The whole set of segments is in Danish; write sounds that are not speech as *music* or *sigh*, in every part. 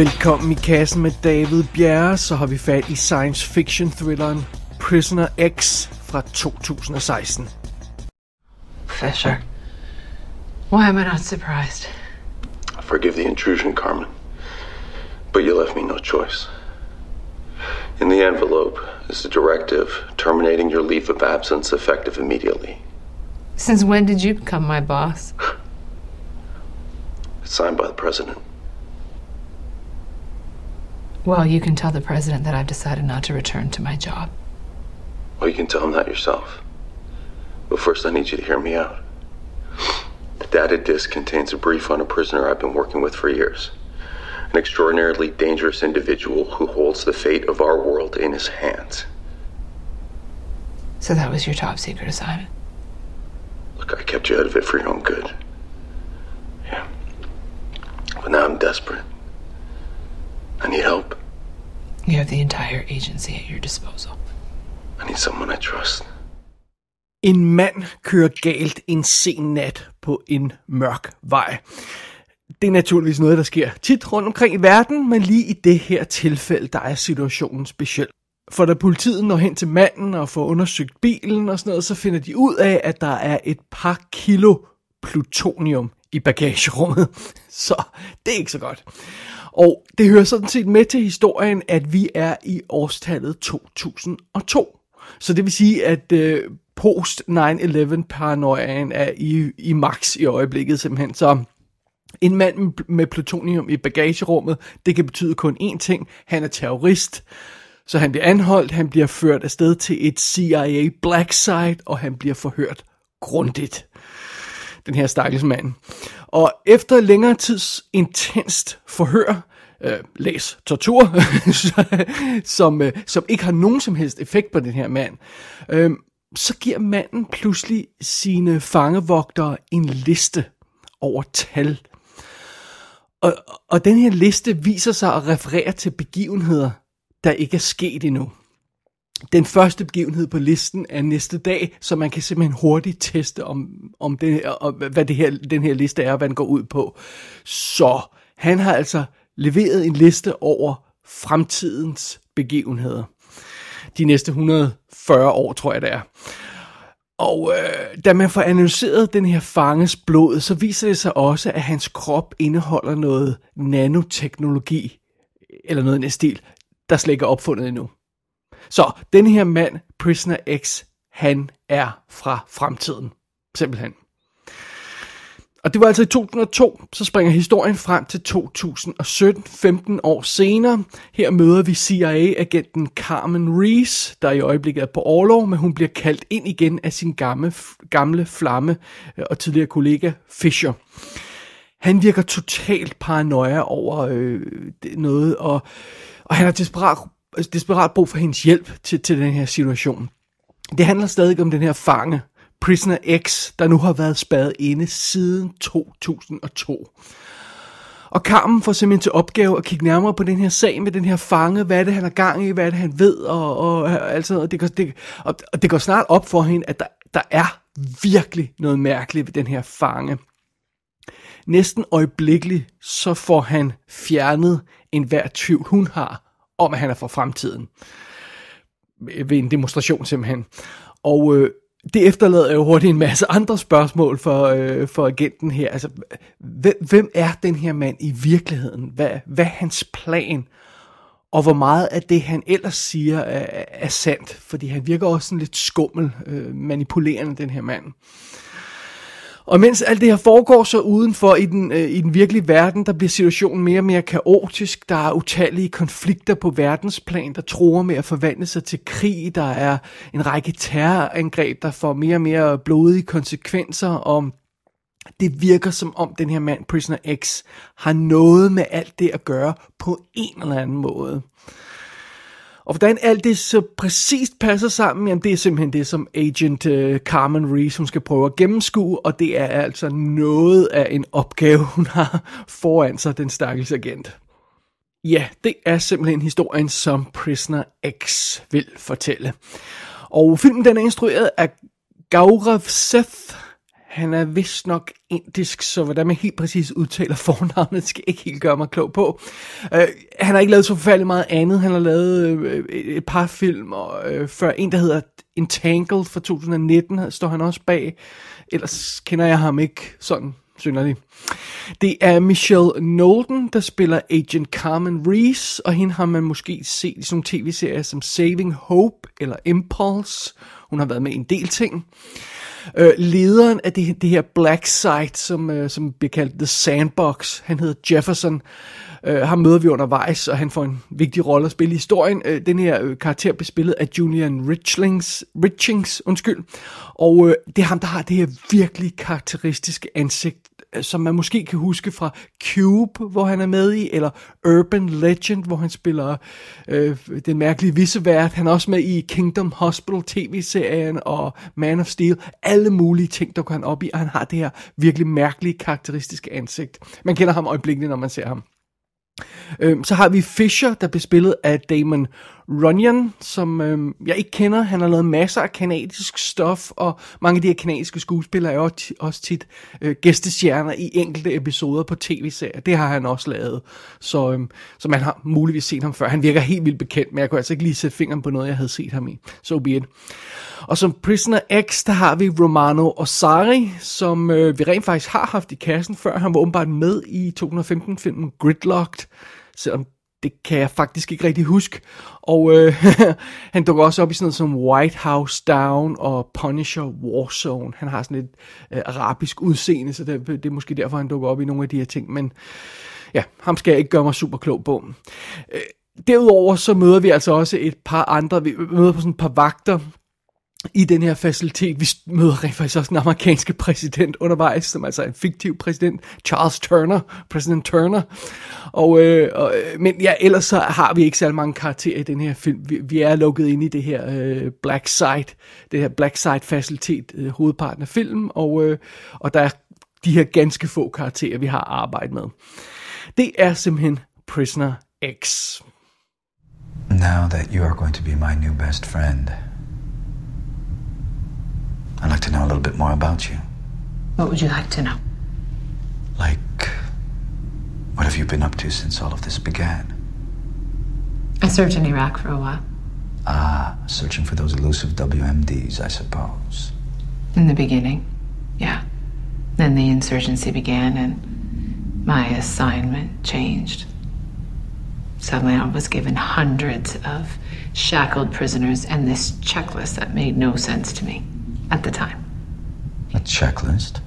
Velkommen i kassen med David Bjerre, så har vi fat i science fiction thrilleren Prisoner X fra 2016. Fisher. Why am I not surprised? Forgive the intrusion, Carmen. But you left me no choice. In the envelope is a directive terminating your leave of absence effective immediately. Since when did you become my boss? It's signed by the president. Well, you can tell the president that I've decided not to return to my job. Well, you can tell him that yourself. But first, I need you to hear me out. The data disk contains a brief on a prisoner I've been working with for years. An extraordinarily dangerous individual who holds the fate of our world in his hands. So that was your top secret assignment? Look, I kept you out of it for your own good. Yeah. But now I'm desperate. I need help. You have the entire agency at your disposal. I need someone I trust. En mand kører galt en sen nat på en mørk vej. Det er naturligvis noget, der sker tit rundt omkring i verden, men lige i det her tilfælde, der er situationen speciel. For da politiet når hen til manden og får undersøgt bilen og sådan noget, så finder de ud af, at der er et par kilo plutonium i bagagerummet. *laughs* Så det er ikke så godt. Og det hører sådan set med til historien, at vi er i årstallet 2002. Så det vil sige, at øh, post 9-11 paranoiaen er i, i max i øjeblikket simpelthen. Så en mand med plutonium i bagagerummet, det kan betyde kun én ting. Han er terrorist. Så han bliver anholdt, han bliver ført afsted til et CIA black site, og han bliver forhørt grundigt. Den her stakkels mand. Og efter længere tids intenst forhør, øh, læs tortur, *laughs* som, øh, som ikke har nogen som helst effekt på den her mand, øh, så giver manden pludselig sine fangevogtere en liste over tal. Og, og den her liste viser sig at referere til begivenheder, der ikke er sket endnu. Den første begivenhed på listen er næste dag, så man kan simpelthen hurtigt teste, om, om det, om, hvad det her, den her liste er, og hvad den går ud på. Så han har altså leveret en liste over fremtidens begivenheder. De næste 140 år, tror jeg det er. Og øh, da man får analyseret den her fanges blod, så viser det sig også, at hans krop indeholder noget nanoteknologi, eller noget i den stil, der slet ikke er opfundet endnu. Så den her mand, Prisoner X, han er fra fremtiden. Simpelthen. Og det var altså i 2002, så springer historien frem til 2017, 15 år senere. Her møder vi CIA-agenten Carmen Reese, der i øjeblikket er på overlov, men hun bliver kaldt ind igen af sin gamle, gamle flamme øh, og tidligere kollega Fisher. Han virker totalt paranoia over øh, noget, og, og han har desperat, desperat brug for hendes hjælp til, til den her situation. Det handler stadig om den her fange, Prisoner X, der nu har været spadet inde siden 2002. Og Carmen får simpelthen til opgave at kigge nærmere på den her sag med den her fange, hvad er det, han har gang i, hvad er det, han ved, og, og, altså, og, det, går, det, og, og det går snart op for hende, at der, der er virkelig noget mærkeligt ved den her fange. Næsten øjeblikkeligt, så får han fjernet enhver tvivl, hun har, om at han er fra fremtiden. Ved en demonstration simpelthen. Og øh, det efterlader jo hurtigt en masse andre spørgsmål for, øh, for agenten her. Altså, hvem, hvem er den her mand i virkeligheden? Hvad, hvad er hans plan? Og hvor meget af det, han ellers siger, er, er sandt? Fordi han virker også sådan lidt skummel, øh, manipulerende, den her mand. Og mens alt det her foregår så udenfor i den, øh, i den virkelige verden, der bliver situationen mere og mere kaotisk. Der er utallige konflikter på verdensplan, der tror med at forvandle sig til krig. Der er en række terrorangreb, der får mere og mere blodige konsekvenser. Og det virker som om den her mand, Prisoner X, har noget med alt det at gøre på en eller anden måde. Og hvordan alt det så præcist passer sammen, jamen det er simpelthen det, som agent øh, Carmen Reese, hun skal prøve at gennemskue, og det er altså noget af en opgave, hun har foran sig, den stakkels agent. Ja, det er simpelthen historien, som Prisoner X vil fortælle. Og filmen den er instrueret af Gaurav Seth. Han er vist nok indisk, så hvordan man helt præcis udtaler *laughs* fornavnet, skal jeg ikke helt gøre mig klog på. Uh, han har ikke lavet så forfærdeligt meget andet. Han har lavet uh, et par film, og uh, før en, der hedder Entangled fra 2019, står han også bag. Ellers kender jeg ham ikke sådan synderligt. Det er Michelle Nolden, der spiller Agent Carmen Reese, og hende har man måske set i sådan nogle tv-serier som Saving Hope eller Impulse. Hun har været med i en del ting. Øh, lederen af det, det her Black Site, som, øh, som bliver kaldt The Sandbox, han hedder Jefferson. Øh, ham møder vi undervejs, og han får en vigtig rolle at spille i historien. Øh, den her øh, karakter bliver spillet af Julian Richlings, Richings, undskyld. Og øh, det er ham, der har det her virkelig karakteristiske ansigt, Øh, som man måske kan huske fra Cube, hvor han er med i, eller Urban Legend, hvor han spiller øh, den mærkelige vissevært. Han er også med i Kingdom Hospital tv-serien og Man of Steel. Alle mulige ting, der kan han op i, og han har det her virkelig mærkelige, karakteristiske ansigt. Man kender ham øjeblikkeligt, når man ser ham. Øh, så har vi Fisher, der bliver spillet af Damon Runyon, som øh, jeg ikke kender. Han har lavet masser af kanadisk stof, og mange af de her kanadiske skuespillere er også, også tit øh, gæstestjerner i enkelte episoder på tv-serier. Det har han også lavet, så, øh, så man har muligvis set ham før. Han virker helt vildt bekendt, men jeg kunne altså ikke lige sætte fingeren på noget, jeg havde set ham i. So be it. Og som Prisoner X, der har vi Romano Osari, som øh, vi rent faktisk har haft i kassen før. Han var åbenbart med i 2015-filmen Gridlocked, selvom det kan jeg faktisk ikke rigtig huske. Og øh, *laughs* han dukker også op i sådan noget som White House Down og Punisher Warzone. Han har sådan et øh, arabisk udseende, så det, det er måske derfor, han dukker op i nogle af de her ting. Men ja, ham skal jeg ikke gøre mig super klog på. Øh, derudover så møder vi altså også et par andre, vi møder på sådan et par vagter, i den her facilitet. Vi møder rent faktisk også den amerikanske præsident undervejs, som altså er en fiktiv præsident, Charles Turner, præsident Turner. Og, øh, og, øh, men ja, ellers så har vi ikke særlig mange karakterer i den her film. Vi, vi er lukket ind i det her øh, Black Site, det her Black Site facilitet, øh, hovedparten af filmen, og, øh, og der er de her ganske få karakterer, vi har arbejdet med. Det er simpelthen Prisoner X. Now that you are going to be my new best friend, I'd like to know a little bit more about you. What would you like to know? Like, what have you been up to since all of this began? I served in Iraq for a while. Ah, searching for those elusive WMDs, I suppose. In the beginning, yeah. Then the insurgency began and my assignment changed. Suddenly I was given hundreds of shackled prisoners and this checklist that made no sense to me at the time. A checklist?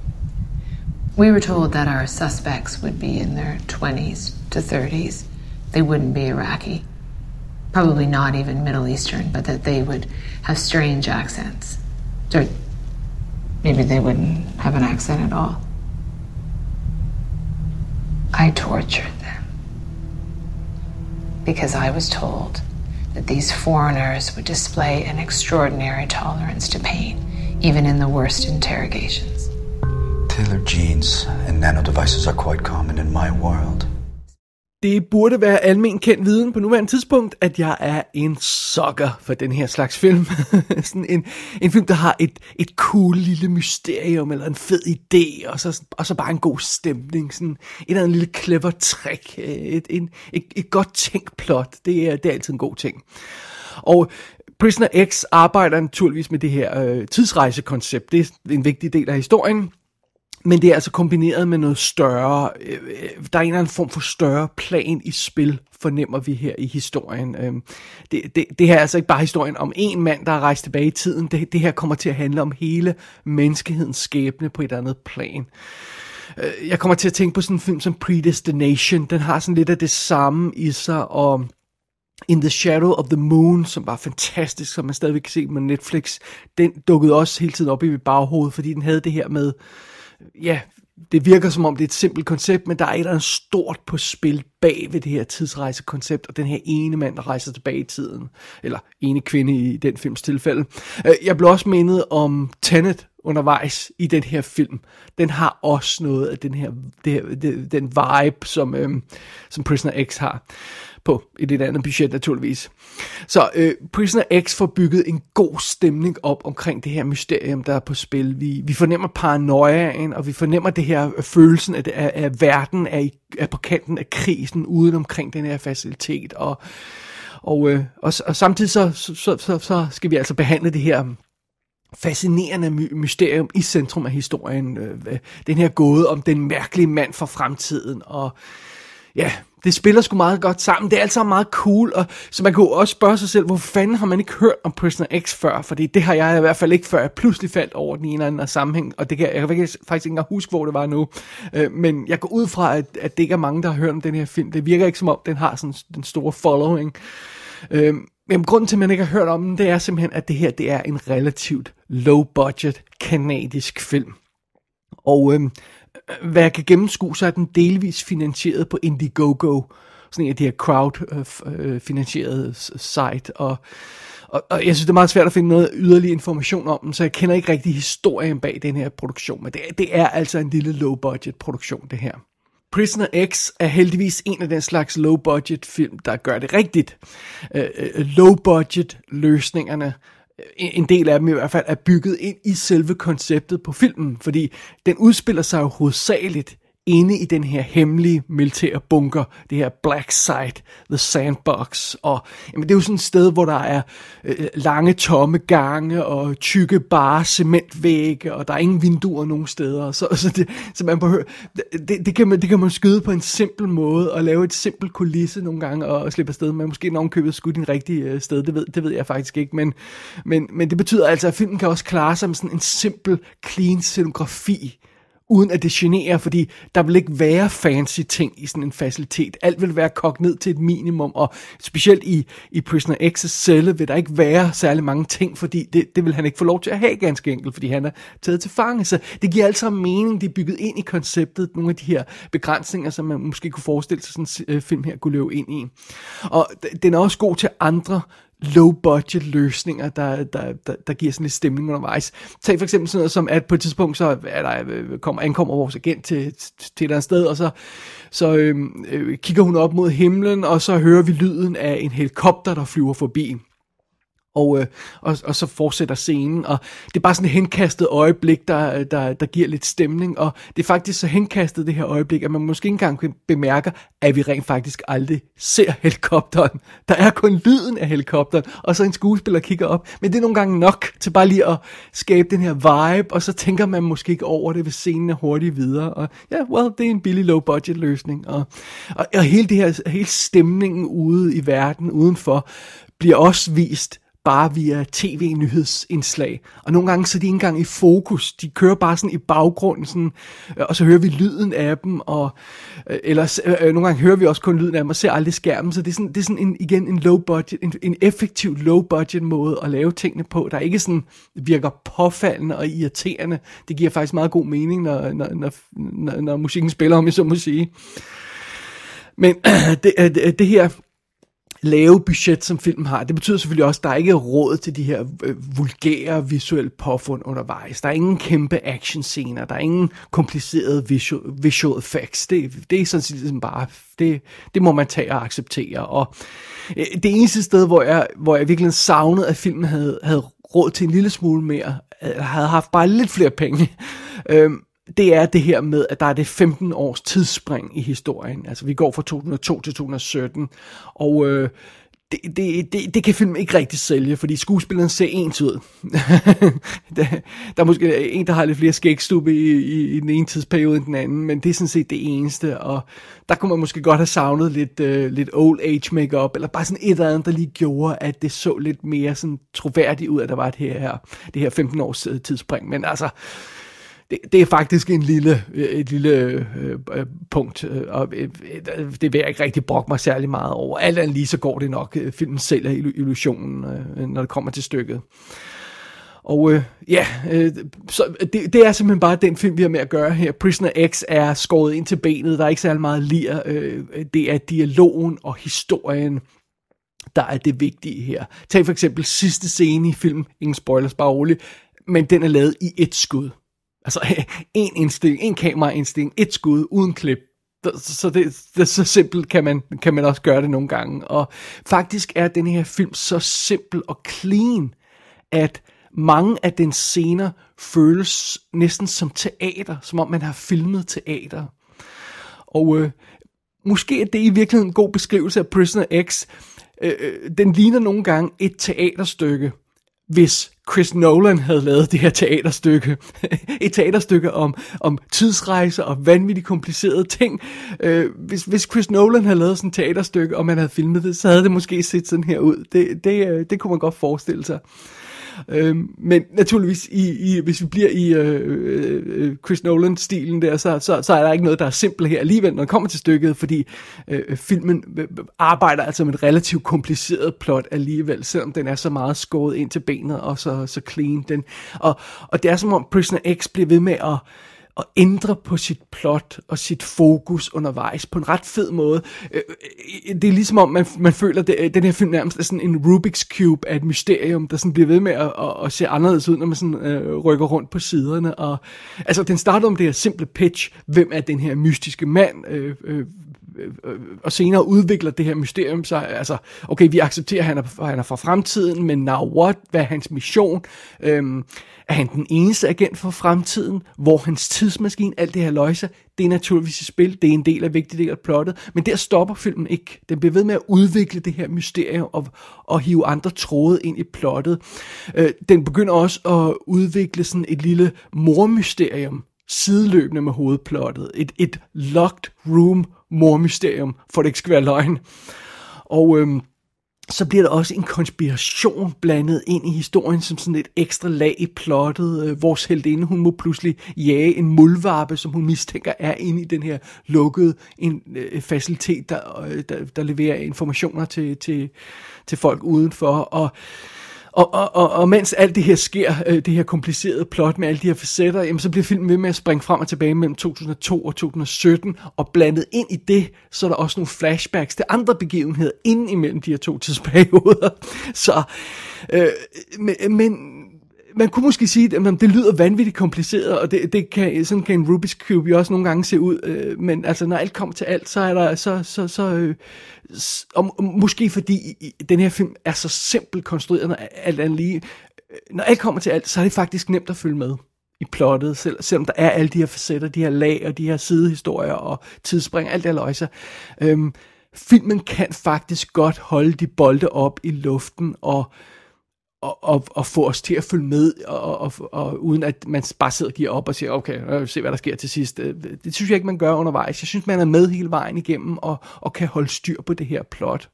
We were told that our suspects would be in their 20s to 30s. They wouldn't be Iraqi, probably not even Middle Eastern, but that they would have strange accents. Or maybe they wouldn't have an accent at all. I tortured them because I was told that these foreigners would display an extraordinary tolerance to pain even in the worst interrogations. Tailored jeans and nano devices are quite common in my world. Det burde være almen kendt viden på nuværende tidspunkt, at jeg er en sucker for den her slags film. *laughs* sådan en, en film, der har et, et cool lille mysterium, eller en fed idé, og så, og så bare en god stemning. Sådan et eller andet lille clever trick, et, et, et, et godt tænkt plot. Det er, det er altid en god ting. Og Prisoner X arbejder naturligvis med det her øh, tidsrejsekoncept. Det er en vigtig del af historien. Men det er altså kombineret med noget større. Øh, der er en eller anden form for større plan i spil, fornemmer vi her i historien. Øh, det, det, det her er altså ikke bare historien om en mand, der er rejst tilbage i tiden. Det, det her kommer til at handle om hele menneskehedens skæbne på et andet plan. Øh, jeg kommer til at tænke på sådan en film som Predestination. Den har sådan lidt af det samme i sig, og In the Shadow of the Moon, som var fantastisk, som man stadigvæk kan se på Netflix, den dukkede også hele tiden op i mit baghoved, fordi den havde det her med, ja, det virker som om det er et simpelt koncept, men der er et eller andet stort på spil bag ved det her tidsrejsekoncept, og den her ene mand, der rejser tilbage i tiden, eller ene kvinde i den films tilfælde. Øh, jeg blev også mindet om Tenet undervejs i den her film. Den har også noget af den her, det her, den vibe, som, øhm, som Prisoner X har på et lidt andet budget naturligvis. Så øh, Prisoner X får bygget en god stemning op omkring det her mysterium, der er på spil. Vi, vi fornemmer paranoiaen, og vi fornemmer det her øh, følelsen at, at, at verden er, i, er på kanten af krisen uden omkring den her facilitet. Og, og, øh, og, og samtidig så, så, så, så skal vi altså behandle det her fascinerende mysterium i centrum af historien. Øh, den her gåde om den mærkelige mand fra fremtiden. Og ja, det spiller sgu meget godt sammen. Det er altså meget cool, og så man kunne også spørge sig selv, hvor fanden har man ikke hørt om Prisoner X før? Fordi det har jeg i hvert fald ikke, før jeg pludselig faldt over den ene eller anden sammenhæng, og det kan, jeg kan faktisk ikke engang huske, hvor det var nu. Øh, men jeg går ud fra, at, at det ikke er mange, der har hørt om den her film. Det virker ikke som om, den har sådan den store following. Øh, men grunden til, at man ikke har hørt om den, det er simpelthen, at det her det er en relativt low-budget kanadisk film. Og øh, hvad jeg kan gennemskue, så er den delvis finansieret på Indiegogo, sådan en af de her crowd-finansierede øh, øh, site, og, og, og jeg synes, det er meget svært at finde noget yderligere information om den, så jeg kender ikke rigtig historien bag den her produktion, men det, det er altså en lille low-budget produktion, det her. Prisoner X er heldigvis en af den slags low-budget film, der gør det rigtigt. Uh, uh, low-budget løsningerne en del af dem i hvert fald, er bygget ind i selve konceptet på filmen, fordi den udspiller sig jo hovedsageligt inde i den her hemmelige militære bunker, det her Black Site, The Sandbox, og jamen, det er jo sådan et sted, hvor der er øh, lange tomme gange, og tykke bare cementvægge, og der er ingen vinduer nogen steder, så, så, det, så man behøver, det, det, kan man, det kan man skyde på en simpel måde, og lave et simpelt kulisse nogle gange, og, og slippe afsted, men måske nogen købet skudt i en rigtig øh, sted, det ved, det ved jeg faktisk ikke, men, men, men det betyder altså, at filmen kan også klare sig med sådan en simpel, clean scenografi, uden at det generer, fordi der vil ikke være fancy ting i sådan en facilitet. Alt vil være kogt ned til et minimum, og specielt i, i Prisoner X's celle vil der ikke være særlig mange ting, fordi det, det vil han ikke få lov til at have ganske enkelt, fordi han er taget til fange. Så det giver altså mening, det er bygget ind i konceptet, nogle af de her begrænsninger, som man måske kunne forestille sig sådan en øh, film her kunne løbe ind i. Og den er også god til andre low-budget løsninger, der, der, der, der giver sådan lidt stemning undervejs. Tag for eksempel sådan noget som, at på et tidspunkt, så er der, øh, kommer, ankommer vores agent til, til et eller andet sted, og så, så øhm, øh, kigger hun op mod himlen, og så hører vi lyden af en helikopter, der flyver forbi. Og, øh, og, og så fortsætter scenen, og det er bare sådan et henkastet øjeblik, der, der, der giver lidt stemning, og det er faktisk så henkastet det her øjeblik, at man måske ikke engang bemærker, at vi rent faktisk aldrig ser helikopteren. Der er kun lyden af helikopteren, og så en skuespiller kigger op, men det er nogle gange nok til bare lige at skabe den her vibe, og så tænker man måske ikke over det, hvis scenen er hurtigt videre, og ja, well, det er en billig low-budget løsning, og, og, og hele det her, hele stemningen ude i verden, udenfor, bliver også vist bare via tv-nyhedsindslag. Og nogle gange så er de ikke engang i fokus. De kører bare sådan i baggrunden, sådan, øh, og så hører vi lyden af dem, og øh, eller øh, øh, nogle gange hører vi også kun lyden af dem, og ser aldrig skærmen. Så det er sådan, det er sådan en, igen en low budget, en, en effektiv low budget måde at lave tingene på, der ikke sådan virker påfaldende og irriterende. Det giver faktisk meget god mening, når, når, når, når, når musikken spiller, om jeg så må sige. Men *clears throat* det, øh, det, det her lave budget, som filmen har, det betyder selvfølgelig også, at der ikke er råd til de her øh, vulgære visuelle påfund undervejs. Der er ingen kæmpe actionscener, der er ingen komplicerede visual, visual effects. Det, det er sådan set ligesom bare, det, det må man tage og acceptere. Og øh, det eneste sted, hvor jeg, hvor jeg virkelig savnede, at filmen havde, havde råd til en lille smule mere, havde haft bare lidt flere penge, *laughs* øh, det er det her med, at der er det 15 års tidsspring i historien. Altså vi går fra 2002 til 2017, og øh, det, det, det, det kan filmen ikke rigtig sælge, fordi skuespilleren ser ens ud. *laughs* der, der er måske en, der har lidt flere skægstube i, i, i den ene tidsperiode end den anden, men det er sådan set det eneste, og der kunne man måske godt have savnet lidt, øh, lidt old age makeup eller bare sådan et eller andet, der lige gjorde, at det så lidt mere sådan troværdigt ud, at der var det her, det her 15 års øh, tidsspring. Men altså, det, det er faktisk en lille, øh, et lille øh, øh, punkt, øh, og øh, øh, det vil jeg ikke rigtig brokke mig særlig meget over. Alt andet lige så går det nok. Øh, filmen selv er illusionen, øh, når det kommer til stykket. Og øh, ja, øh, så det, det er simpelthen bare den film, vi har med at gøre her. Prisoner X er skåret ind til benet, der er ikke særlig meget lir. Øh, det er dialogen og historien, der er det vigtige her. Tag for eksempel sidste scene i filmen, ingen spoilers, bare roligt, men den er lavet i et skud. Altså *laughs* en indstilling, en kameraindstilling, et skud uden klip. Så det, det så simpelt kan man, kan man også gøre det nogle gange. Og faktisk er den her film så simpel og clean, at mange af den scener føles næsten som teater, som om man har filmet teater. Og øh, måske er det i virkeligheden en god beskrivelse af Prisoner X. Øh, øh den ligner nogle gange et teaterstykke, hvis Chris Nolan havde lavet det her teaterstykke. *laughs* Et teaterstykke om, om tidsrejser og vanvittigt komplicerede ting. Øh, hvis, hvis Chris Nolan havde lavet sådan et teaterstykke, og man havde filmet det, så havde det måske set sådan her ud. Det, det, øh, det kunne man godt forestille sig. Øh, Øh, men naturligvis, i, i, hvis vi bliver i øh, øh, øh, Chris Nolan-stilen der, så, så, så er der ikke noget, der er simpelt her alligevel, når det kommer til stykket, fordi øh, øh filmen øh, arbejder altså med et relativt kompliceret plot alligevel, selvom den er så meget skåret ind til benet og så, så clean. Den, og, og det er som om Prisoner X bliver ved med at at ændre på sit plot og sit fokus undervejs på en ret fed måde. Øh, øh, det er ligesom om, man, man føler, at øh, den her film nærmest er sådan en Rubik's Cube af et mysterium, der sådan bliver ved med at, at, at se anderledes ud, når man sådan øh, rykker rundt på siderne. Og, altså, den starter om det her simple pitch. Hvem er den her mystiske mand? Øh, øh, og senere udvikler det her mysterium sig, altså, okay, vi accepterer, at han er, han er fra fremtiden, men now what? Hvad er hans mission? Øhm, er han den eneste agent for fremtiden? Hvor hans tidsmaskine, alt det her løjse, det er naturligvis et spil, det er en del af vigtig del af plottet, men der stopper filmen ikke. Den bliver ved med at udvikle det her mysterium og, og hive andre tråde ind i plottet. Øh, den begynder også at udvikle sådan et lille mormysterium, sideløbende med hovedplottet. Et, et locked room mormysterium, for det ikke skal være løgn. Og øhm, så bliver der også en konspiration blandet ind i historien som sådan et ekstra lag i plottet. Øh, vores heldinde, hun må pludselig jage en muldvarpe, som hun mistænker er inde i den her lukkede en, øh, facilitet, der, øh, der, der leverer informationer til, til, til folk udenfor. Og og, og, og, og mens alt det her sker, øh, det her komplicerede plot med alle de her facetter, jamen, så bliver filmen ved med at springe frem og tilbage mellem 2002 og 2017, og blandet ind i det, så er der også nogle flashbacks til andre begivenheder inden imellem de her to tidsperioder. *laughs* Så, øh, men, men man kunne måske sige, at det lyder vanvittigt kompliceret, og det, det kan, sådan kan en Rubik's Cube jo også nogle gange se ud, øh, men altså når alt kommer til alt, så er der, så, så, så øh, og, måske fordi den her film er så simpelt konstrueret, når alt andet lige, øh, når alt kommer til alt, så er det faktisk nemt at følge med i plottet, selv, selvom der er alle de her facetter, de her lag og de her sidehistorier og tidsspring, alt det her løjser. Øhm, filmen kan faktisk godt holde de bolde op i luften og og, og, og få os til at følge med, og, og, og uden at man bare sidder og giver op og siger, okay, jeg vil se, hvad der sker til sidst. Øh, det synes jeg ikke, man gør undervejs. Jeg synes, man er med hele vejen igennem, og, og kan holde styr på det her plot.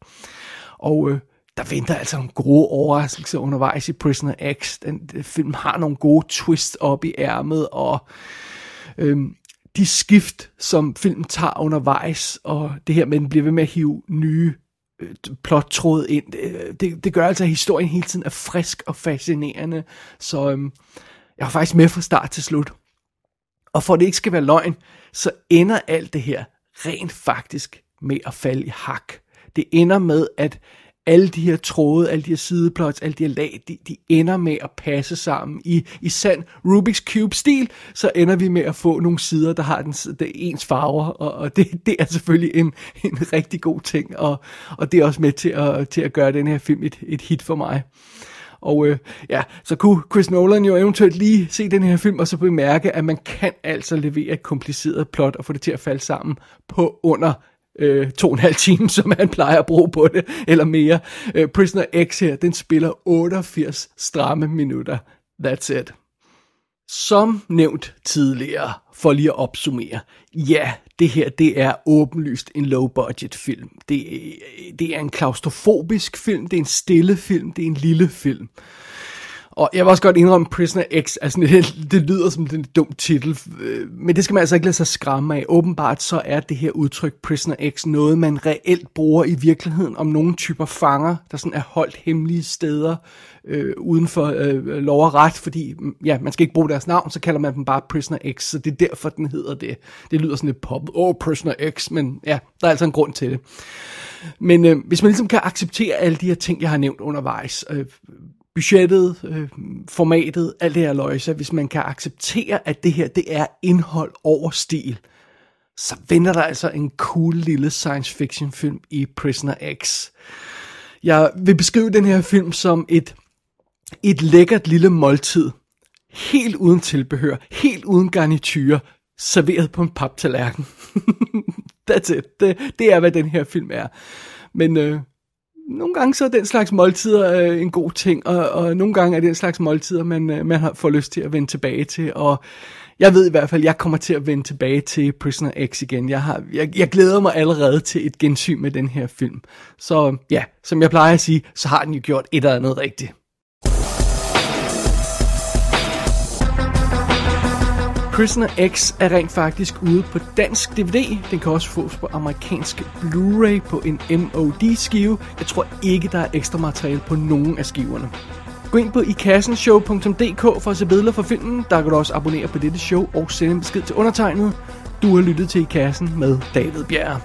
Og øh, der venter altså nogle gode overraskelser undervejs i Prisoner X. Den, den film har nogle gode twists op i ærmet, og øh, de skift, som filmen tager undervejs, og det her med, at den bliver ved med at hive nye plottråd ind. Det, det, det gør altså, at historien hele tiden er frisk og fascinerende. Så øhm, jeg var faktisk med fra start til slut. Og for at det ikke skal være løgn, så ender alt det her rent faktisk med at falde i hak. Det ender med, at alle de her tråde, alle de her sideplots, alle de her lag, de, de ender med at passe sammen i, i sand Rubik's Cube-stil, så ender vi med at få nogle sider, der har den, den ens farver, og, og det, det er selvfølgelig en, en rigtig god ting, og, og det er også med til at, til at gøre den her film et, et hit for mig. Og øh, ja, så kunne Chris Nolan jo eventuelt lige se den her film, og så bemærke, at man kan altså levere et kompliceret plot, og få det til at falde sammen på under øh, to og en halv time, *laughs* som han plejer at bruge på det, eller mere. Øh, Prisoner X her, den spiller 88 stramme minutter. That's it. Som nævnt tidligere, for lige at opsummere, ja, det her, det er åbenlyst en low-budget film. Det, øh, det er en klaustrofobisk film, det er en stille film, det er en lille film. Og jeg vil også godt indrømme, Prisoner X, altså det, *laughs* det lyder som en dum titel, øh, men det skal man altså ikke lade sig skræmme af. Åbenbart så er det her udtryk Prisoner X noget, man reelt bruger i virkeligheden om nogle typer fanger, der sådan er holdt hemmelige steder øh, uden for øh, lov og ret, fordi mm, ja, man skal ikke bruge deres navn, så kalder man dem bare Prisoner X, så det er derfor, den hedder det. Det lyder sådan lidt pop, åh, oh, Prisoner X, men ja, der er altså en grund til det. Men øh, hvis man ligesom kan acceptere alle de her ting, jeg har nævnt undervejs, øh, budgettet, øh, formatet, alt det her løjse, hvis man kan acceptere, at det her, det er indhold over stil, så venter der altså en cool lille science fiction film i Prisoner X. Jeg vil beskrive den her film som et, et lækkert lille måltid. Helt uden tilbehør, helt uden garniture, serveret på en paptallerken. *laughs* That's it. Det, det er, hvad den her film er. Men øh, nogle gange så er den slags måltider øh, en god ting, og, og nogle gange er den slags måltider, man, øh, man har, får lyst til at vende tilbage til. Og jeg ved i hvert fald, at jeg kommer til at vende tilbage til Prisoner X igen. Jeg, har, jeg, jeg glæder mig allerede til et gensyn med den her film. Så ja, som jeg plejer at sige, så har den jo gjort et eller andet rigtigt. Prisoner X er rent faktisk ude på dansk DVD. Den kan også fås på amerikansk Blu-ray på en MOD-skive. Jeg tror ikke, der er ekstra materiale på nogen af skiverne. Gå ind på ikassenshow.dk for at se billeder fra filmen. Der kan du også abonnere på dette show og sende en besked til undertegnet. Du har lyttet til I Kassen med David Bjerg.